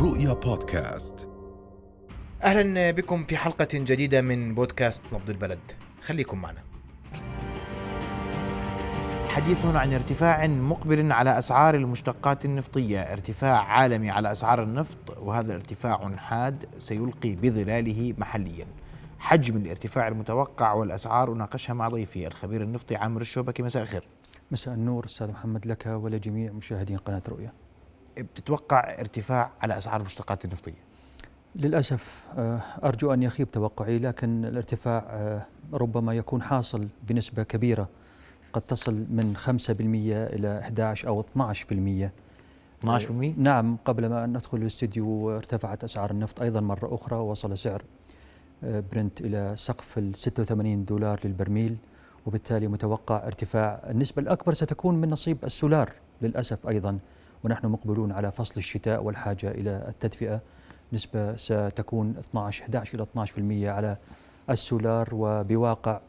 رؤيا بودكاست أهلا بكم في حلقة جديدة من بودكاست نبض البلد خليكم معنا حديث عن ارتفاع مقبل على أسعار المشتقات النفطية، ارتفاع عالمي على أسعار النفط وهذا ارتفاع حاد سيلقي بظلاله محليا. حجم الارتفاع المتوقع والأسعار اناقشها مع ضيفي الخبير النفطي عامر الشوبكي مساء الخير. مساء النور أستاذ محمد لك ولجميع مشاهدين قناة رؤيا. بتتوقع ارتفاع على أسعار المشتقات النفطية؟ للأسف آه، أرجو أن يخيب توقعي لكن الارتفاع آه، ربما يكون حاصل بنسبة كبيرة. قد تصل من 5% إلى 11 أو 12% 12% نعم قبل ما ندخل الاستديو ارتفعت أسعار النفط أيضا مرة أخرى وصل سعر آه، برنت إلى سقف ال 86 دولار للبرميل وبالتالي متوقع ارتفاع. النسبة الأكبر ستكون من نصيب السولار للأسف أيضا. ونحن مقبلون على فصل الشتاء والحاجة إلى التدفئة. نسبة ستكون 12 11 إلى 12% على السولار وبواقع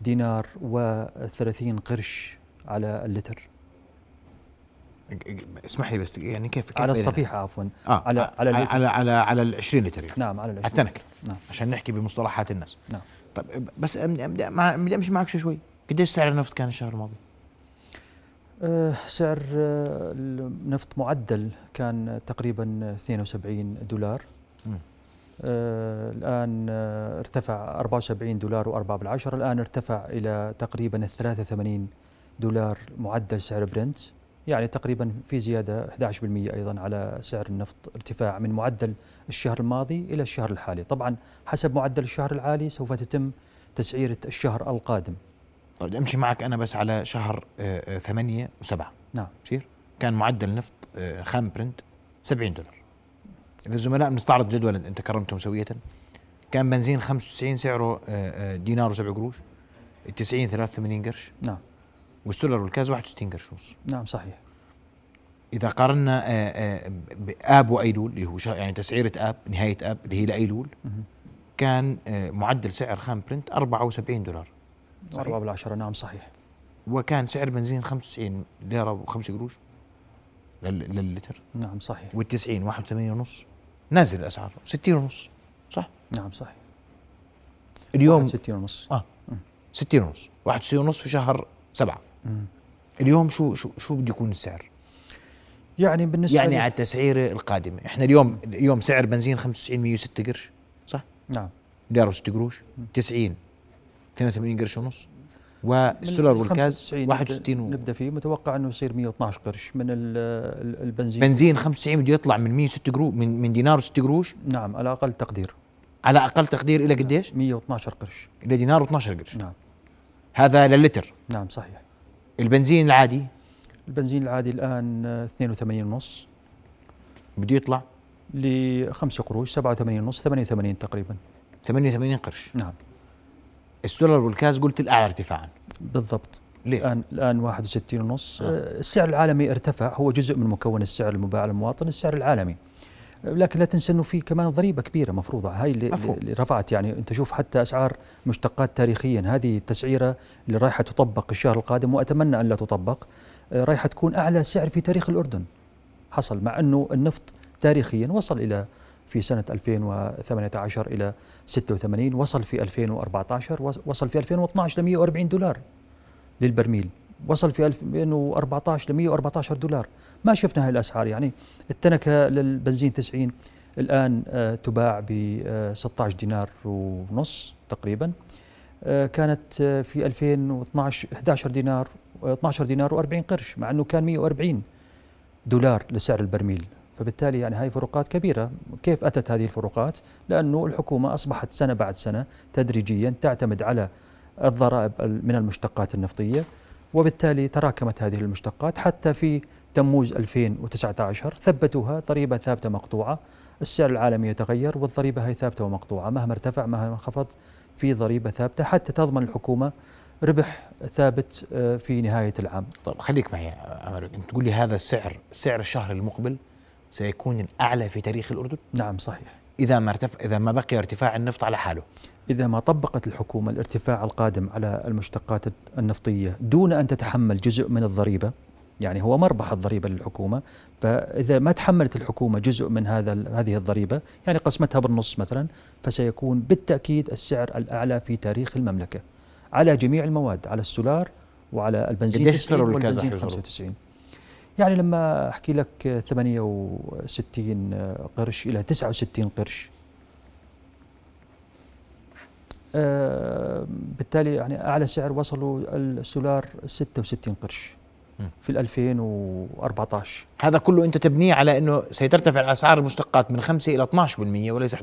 دينار و30 قرش على اللتر. اسمح لي بس يعني كيف, كيف على الصفيحة عفوا. آه على على على. على على, على ال 20 لتر يعني. نعم على على العشرين. التنك نعم. عشان نحكي بمصطلحات الناس. نعم. طيب بس بدي أمشي معك شوي شوي. قديش سعر النفط كان الشهر الماضي؟ آه، سعر آه، النفط معدل كان تقريبا 72 دولار. آه، الآن آه، ارتفع 74 دولار و4 بالعشرة. الآن ارتفع إلى تقريبا 83 دولار معدل سعر برنت يعني تقريبا في زيادة 11% أيضا على سعر النفط. ارتفاع من معدل الشهر الماضي إلى الشهر الحالي. طبعا حسب معدل الشهر العالي سوف تتم تسعيرة الشهر القادم. طيب بدي امشي معك أنا بس على شهر 8 و7 نعم. بصير؟ كان معدل نفط آه، خام برنت 70 دولار. إذا الزملاء بنستعرض جدول أنت كرمتهم سويه كان بنزين 95 سعره آه، آه، دينار و7 قروش. ال 90 83 قرش. نعم. والسولر والكاز 61 قرش ونص. نعم صحيح. إذا قارنا آه، آه، باب وأيلول اللي هو يعني تسعيرة آب نهاية آب اللي هي لأيلول. كان آه، معدل سعر خام برنت 74 دولار. صحيح. أربعة بالعشرة. نعم صحيح. وكان سعر بنزين 95 ليرة و5 قروش. لل- لللتر. نعم صحيح. وال90 81 ونص. نازل الأسعار. 60 ونص. صح؟ نعم صحيح. اليوم 60 ونص. آه. 60 ونص. 61 ونص في شهر سبعة. مم. اليوم شو شو شو بده يكون السعر؟ يعني بالنسبة يعني على التسعيره القادمة. إحنا اليوم اليوم سعر بنزين 95 106 قرش. صح؟ نعم. ليرة و6 قروش. 90 82 قرش ونص. والسولر والكاز 95 نبدأ- 61 و... نبدأ فيه. متوقع إنه يصير 112 قرش من ال- ال- البنزين. بنزين 95 بده يطلع من 106 قروش من من دينار و6 قروش. نعم على أقل تقدير. على أقل تقدير إلى قديش؟ 112 قرش. إلى دينار و12 قرش. نعم. هذا للتر نعم صحيح. البنزين العادي؟ البنزين العادي الآن آه، 82 ونص. بده يطلع؟ ل 5 قروش 87 ونص 88 تقريبا. 88 قرش. نعم. السولر والكاز قلت الأعلى ارتفاعا بالضبط ليش؟ الان الآن 61 ونص آه. آه. السعر العالمي ارتفع هو جزء من مكون السعر المباع للمواطن السعر العالمي لكن لا تنسى إنه في كمان ضريبة كبيرة مفروضة هاي اللي. اللي رفعت يعني أنت شوف حتى أسعار مشتقات تاريخيا هذه التسعيرة اللي رايحة تطبق الشهر القادم وأتمنى أن لا تطبق آه، رايحة تكون أعلى سعر في تاريخ الأردن حصل مع إنه النفط تاريخيا وصل إلى في سنة 2018 إلى 86 وصل في 2014 وص- وصل في 2012 ل 140 دولار للبرميل. وصل في 2014 ل 114 دولار. ما شفنا هاي الأسعار. يعني التنكة للبنزين 90 الآن آه، تباع ب 16 دينار ونص تقريبا. آه، كانت آه، في 2012 11 دينار آه، 12 دينار و40 قرش مع إنه كان 140 دولار لسعر البرميل. فبالتالي يعني هاي فروقات كبيرة. كيف أتت هذه الفروقات؟ لأنه الحكومة أصبحت سنة بعد سنة تدريجيا تعتمد على الضرائب من المشتقات النفطية وبالتالي تراكمت هذه المشتقات. حتى في تموز 2019 ثبتوها ضريبة ثابتة مقطوعة السعر العالمي يتغير والضريبة هي ثابتة ومقطوعة. مهما ارتفع مهما انخفض في ضريبة ثابتة. حتى تضمن الحكومة ربح ثابت آه، في نهاية العام. طيب خليك معي أمل أنت تقول لي هذا السعر سعر الشهر المقبل؟ سيكون الأعلى في تاريخ الأردن؟ نعم صحيح. إذا ما ارتفع إذا ما بقي ارتفاع النفط على حاله. إذا ما طبقت الحكومة الارتفاع القادم على المشتقات النفطية دون أن تتحمل جزء من الضريبة يعني هو مربح الضريبة للحكومة فإذا ما تحملت الحكومة جزء من هذا هذه الضريبة يعني قسمتها بالنص مثلا فسيكون بالتأكيد السعر الأعلى في تاريخ المملكة على جميع المواد على السولار وعلى البنزين قديش 90 السولار والغاز والبنزين رح يوصلوا؟ 95 يعني لما أحكي لك 68 قرش إلى 69 قرش. آه، بالتالي يعني أعلى سعر وصلوا السولار 66 قرش. في ال 2014 هذا كله أنت تبنيه على إنه سيترتفع الأسعار المشتقات من 5 إلى 12% وليس 11%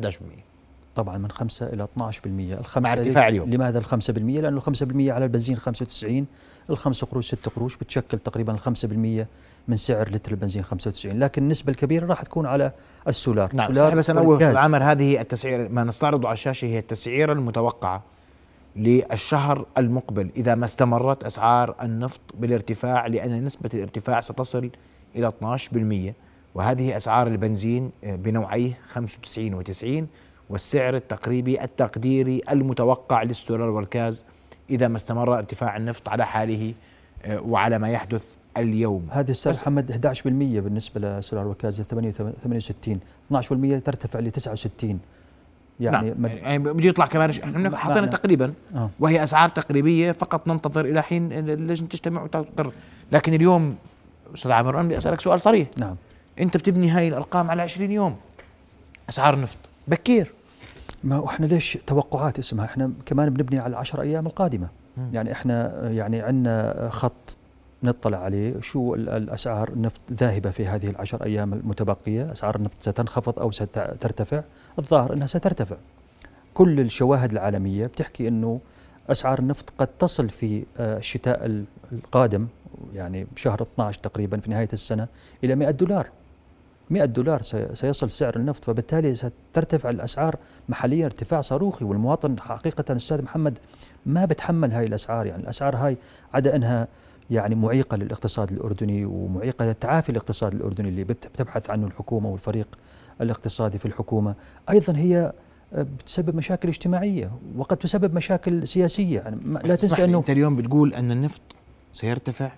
طبعا من 5 إلى 12% الخمسة مع ارتفاع اليوم. لماذا ال 5%؟ لأنه ال 5% على البنزين 95 الخمس قروش 6 قروش بتشكل تقريبا ال 5% من سعر لتر البنزين 95 لكن النسبة الكبيرة راح تكون على السولار نعم سولار صحيح بس أنا اول والغاز. العمر هذه التسعير ما نستعرضه على الشاشة هي التسعيره المتوقعة للشهر المقبل إذا ما استمرت أسعار النفط بالارتفاع لأن نسبة الارتفاع ستصل إلى 12% وهذه أسعار البنزين بنوعيه 95 و90 والسعر التقريبي التقديري المتوقع للسولار والغاز إذا ما استمر ارتفاع النفط على حاله آه، وعلى ما يحدث اليوم. هذا بس- محمد 11% بالنسبة لسولار والغاز 68 12% ترتفع ل 69 يعني نعم مد- يعني بده يطلع كمان إحنا مع- حاطين معنى- تقريبا. آه. وهي أسعار تقريبية فقط ننتظر إلى حين اللجنة تجتمع وتقرر. لكن اليوم أستاذ عامر أنا بدي أسألك سؤال صريح. نعم. أنت بتبني هاي الأرقام على 20 يوم. أسعار النفط بكير. ما إحنا ليش توقعات اسمها؟ إحنا كمان بنبني على العشر أيام القادمة. مم. يعني إحنا يعني عندنا خط نطلع عليه شو ال- الأسعار النفط ذاهبة في هذه العشر أيام المتبقية. أسعار النفط ستنخفض أو سترتفع. الظاهر إنها سترتفع. كل الشواهد العالمية بتحكي إنه أسعار النفط قد تصل في آه، الشتاء ال- القادم يعني بشهر 12 تقريبا في نهاية السنة إلى 100 دولار. 100 دولار سي- سيصل سعر النفط فبالتالي سترتفع الأسعار محليا ارتفاع صاروخي والمواطن حقيقة أستاذ محمد ما بتحمل هاي الأسعار يعني الأسعار هاي عدا إنها يعني معيقة للاقتصاد الأردني ومعيقة لتعافي الاقتصاد الأردني اللي بت- بتبحث عنه الحكومة والفريق الاقتصادي في الحكومة. أيضا هي آه، بتسبب مشاكل اجتماعية وقد تسبب مشاكل سياسية يعني لا تنسى أنه أنت اليوم بتقول أن النفط سيرتفع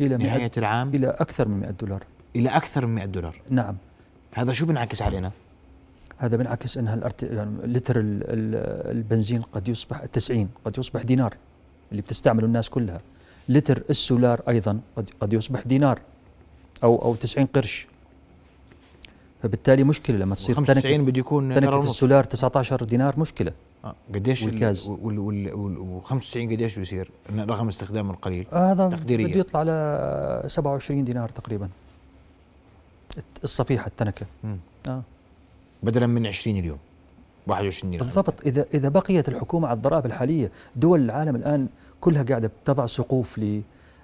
إلى 100 نهاية العام؟ إلى أكثر من 100 دولار. إلى أكثر من 100 دولار. نعم. هذا شو بينعكس علينا؟ هذا بينعكس إنها الارت... يعني لتر ال- ال- البنزين قد يصبح 90 قد يصبح دينار اللي بتستعمله الناس كلها. لتر السولار أيضا قد قد يصبح دينار أو أو 90 قرش. فبالتالي مشكلة لما تصير 95 تنكة بده يكون ونص. السولار 19 دينار مشكلة. آه، قديش ال- والكاز. وال وال وال وال 95 قديش بيصير؟ رغم استخدامه القليل هذا تقديرياً. بده يطلع ل 27 دينار تقريبا. الصفيحة التنكة. مم. آه. بدلا من 20 اليوم. 21 دينار بالضبط. اذا إذا بقيت الحكومة على الضرائب الحالية دول العالم الآن كلها قاعدة بتضع سقوف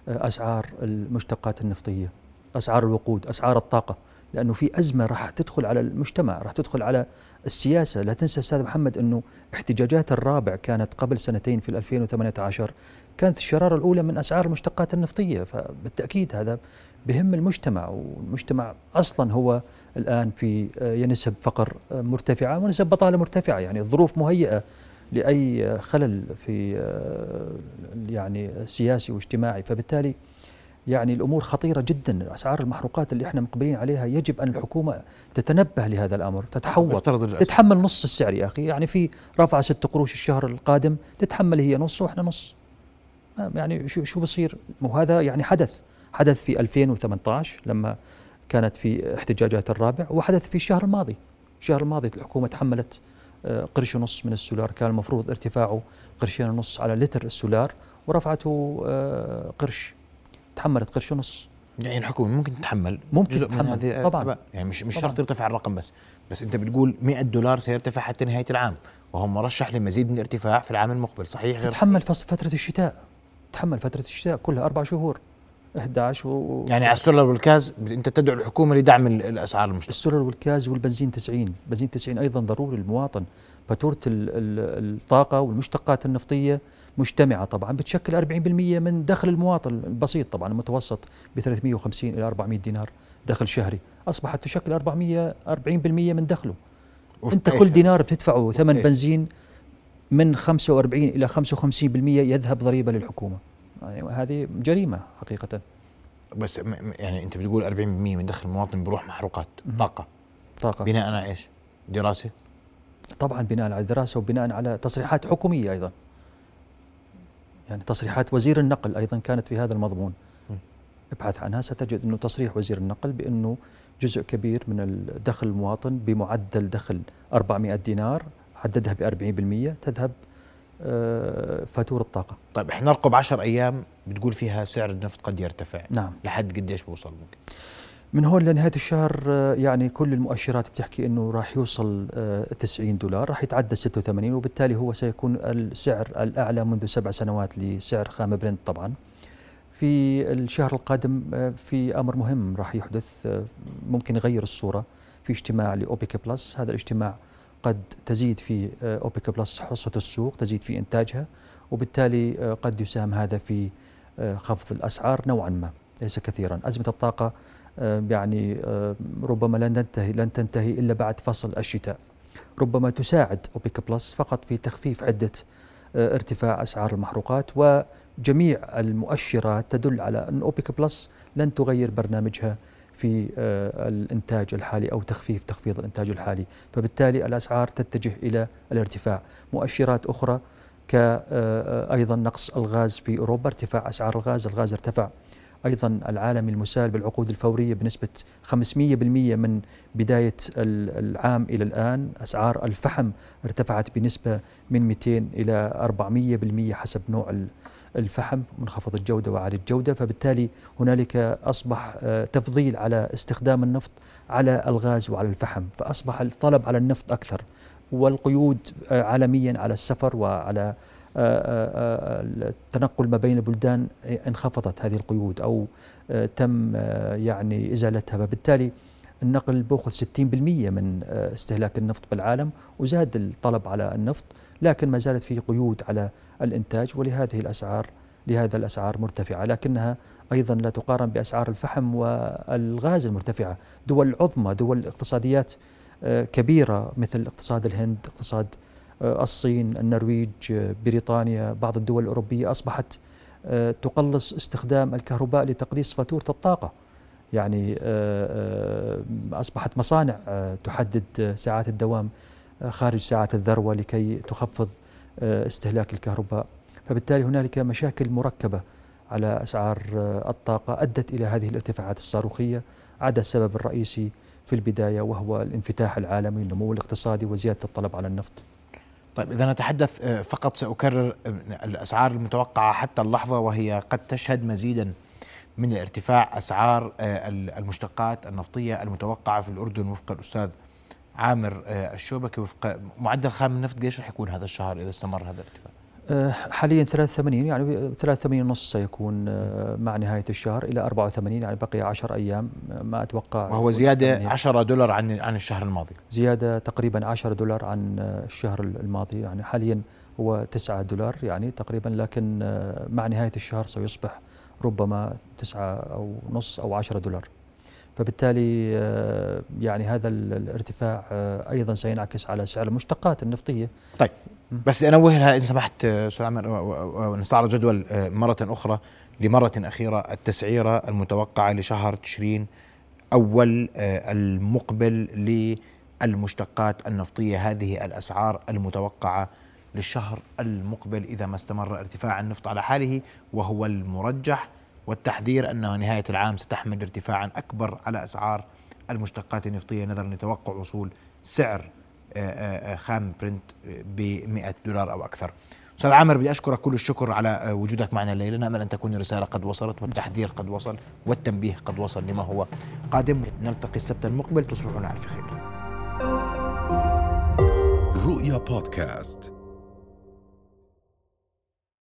لأسعار المشتقات النفطية أسعار الوقود أسعار الطاقة. لأنه في أزمة راح تدخل على المجتمع راح تدخل على السياسة. لا تنسى أستاذ محمد إنه احتجاجات الرابع كانت قبل سنتين في 2018 كانت الشرارة الأولى من أسعار المشتقات النفطية. فبالتأكيد هذا بهم المجتمع والمجتمع أصلا هو الآن في آه، نسب فقر آه، مرتفعة ونسب بطالة مرتفعة. يعني الظروف مهيئة لأي خلل في آه، يعني سياسي واجتماعي. فبالتالي يعني الأمور خطيرة جدا. أسعار المحروقات اللي إحنا مقبلين عليها يجب أن الحكومة تتنبه لهذا الأمر تتحول. تتحمل نص السعر يا أخي. يعني في رفع ست قروش الشهر القادم تتحمل هي نص وإحنا نص. يعني شو شو بصير؟ وهذا يعني حدث. حدث في 2018 لما كانت في احتجاجات الرابع وحدث في الشهر الماضي. الشهر الماضي الحكومة تحملت آه، قرش ونص من السولار. كان المفروض ارتفاعه قرشين ونص على لتر السولار ورفعته آه، قرش. تحملت قرش ونص يعني الحكومة ممكن تتحمل ممكن جزء من تتحمل. هذه طبعاً. الأعباء. يعني مش مش طبعاً. شرط يرتفع الرقم بس بس انت بتقول 100 دولار سيرتفع حتى نهاية العام وهو مرشح لمزيد من الارتفاع في العام المقبل صحيح غير تتحمل فترة الشتاء تحمل فترة الشتاء كلها أربع شهور 11 و... يعني على السولار والكاز أنت تدعو الحكومة لدعم ال- الأسعار المشتركة. السولر والكاز والبنزين 90 بنزين 90 أيضا ضروري للمواطن. فاتوره ال- ال- الطاقة والمشتقات النفطية مجتمعة طبعا بتشكل 40% من دخل المواطن البسيط طبعا المتوسط ب 350 إلى 400 دينار دخل شهري. أصبحت تشكل 400 40% من دخله. أنت كل؟ دينار بتدفعه ثمن؟ بنزين من 45 إلى 55% يذهب ضريبة للحكومة. يعني هذه جريمة حقيقة. بس يعني أنت بتقول 40% من دخل المواطن بيروح محروقات. طاقة. طاقة. بناء على إيش؟ دراسة؟ طبعا بناء على دراسة وبناء على تصريحات حكومية أيضا. يعني تصريحات وزير النقل أيضا كانت في هذا المضمون. ابحث عنها ستجد أنه تصريح وزير النقل بأنه جزء كبير من دخل المواطن بمعدل دخل 400 دينار حددها ب 40% تذهب فاتورة الطاقة. طيب إحنا نرقب 10 أيام بتقول فيها سعر النفط قد يرتفع. نعم. لحد قديش بوصل ممكن؟ من هون لنهاية الشهر آه، يعني كل المؤشرات بتحكي إنه راح يوصل 90 آه، دولار راح يتعدى 86 وبالتالي هو سيكون السعر الأعلى منذ سبع سنوات لسعر خام برنت طبعا. في الشهر القادم في أمر مهم راح يحدث ممكن يغير الصورة. في اجتماع لأوبيك بلس هذا الاجتماع قد تزيد في آه، أوبك بلس حصة السوق تزيد في إنتاجها وبالتالي آه، قد يساهم هذا في آه، خفض الأسعار نوعا ما ليس كثيرا. أزمة الطاقة يعني ربما لن تنتهي لن تنتهي إلا بعد فصل الشتاء. ربما تساعد أوبك بلس فقط في تخفيف حدة ارتفاع أسعار المحروقات وجميع المؤشرات تدل على أن أوبك بلس لن تغير برنامجها في آه، الإنتاج الحالي أو تخفيف تخفيض الإنتاج الحالي، فبالتالي الأسعار تتجه إلى الارتفاع، مؤشرات أخرى كأيضا آه، نقص الغاز في أوروبا، ارتفاع أسعار الغاز، الغاز ارتفع. أيضا العالمي المسال بالعقود الفورية بنسبة 500% من بداية العام إلى الآن، أسعار الفحم ارتفعت بنسبة من 200 إلى 400% حسب نوع الفحم منخفض الجودة وعالي الجودة فبالتالي هنالك أصبح آه، تفضيل على استخدام النفط على الغاز وعلى الفحم فأصبح الطلب على النفط أكثر والقيود آه، عالميا على السفر وعلى آه، التنقل ما بين البلدان انخفضت هذه القيود أو تم يعني إزالتها فبالتالي النقل بأخذ 60% من استهلاك النفط بالعالم وزاد الطلب على النفط لكن ما زالت في قيود على الإنتاج ولهذه الأسعار لهذا الأسعار مرتفعة. لكنها أيضا لا تقارن بأسعار الفحم والغاز المرتفعة. دول عظمى دول اقتصاديات آه، كبيرة مثل اقتصاد الهند اقتصاد آه، الصين النرويج آه، بريطانيا بعض الدول الأوروبية أصبحت تقلص استخدام الكهرباء لتقليص فاتورة الطاقة. يعني أصبحت مصانع تحدد ساعات الدوام خارج ساعات الذروة لكي تخفض آه، استهلاك الكهرباء. فبالتالي هنالك مشاكل مركبة على أسعار آه، الطاقة أدت إلى هذه الارتفاعات الصاروخية. عدا السبب الرئيسي في البداية وهو الانفتاح العالمي النمو الاقتصادي وزيادة الطلب على النفط. طيب إذا نتحدث آه، فقط سأكرر الأسعار المتوقعة حتى اللحظة وهي قد تشهد مزيدا من ارتفاع أسعار المشتقات النفطية المتوقعة في الأردن وفق الأستاذ عامر آه، الشوبكي وفق معدل خام النفط قديش رح يكون هذا الشهر إذا استمر هذا الارتفاع؟ آه، حاليا 83 يعني 83 ونص سيكون آه، مع نهاية الشهر إلى 84 يعني بقي 10 أيام ما أتوقع وهو زيادة 10 دولار عن عن الشهر الماضي. زيادة تقريبا 10 دولار عن الشهر الماضي يعني حاليا هو 9 دولار يعني تقريبا لكن مع نهاية الشهر سيصبح ربما 9 أو نص أو 10 دولار. فبالتالي آه، يعني هذا الارتفاع آه، أيضا سينعكس على سعر المشتقات النفطية. طيب. بس انوه لها إن سمحت آه، أستاذ عمر ونستعرض جدول مرة أخرى لمرة أخيرة التسعيرة المتوقعة لشهر تشرين أول المقبل للمشتقات النفطية. هذه الأسعار المتوقعة للشهر المقبل إذا ما استمر ارتفاع النفط على حاله وهو المرجح. والتحذير أن نهاية العام ستحمل ارتفاعا أكبر على أسعار المشتقات النفطية. نظرا لتوقع وصول سعر آه، آه، آه، خام برنت ب 100 دولار أو أكثر. أستاذ عامر بدي أشكرك كل الشكر على وجودك معنا الليلة نأمل أن تكون الرسالة قد وصلت والتحذير قد وصل والتنبيه قد وصل لما هو قادم. نلتقي السبت المقبل. تصبحون على خير. رؤيا بودكاست.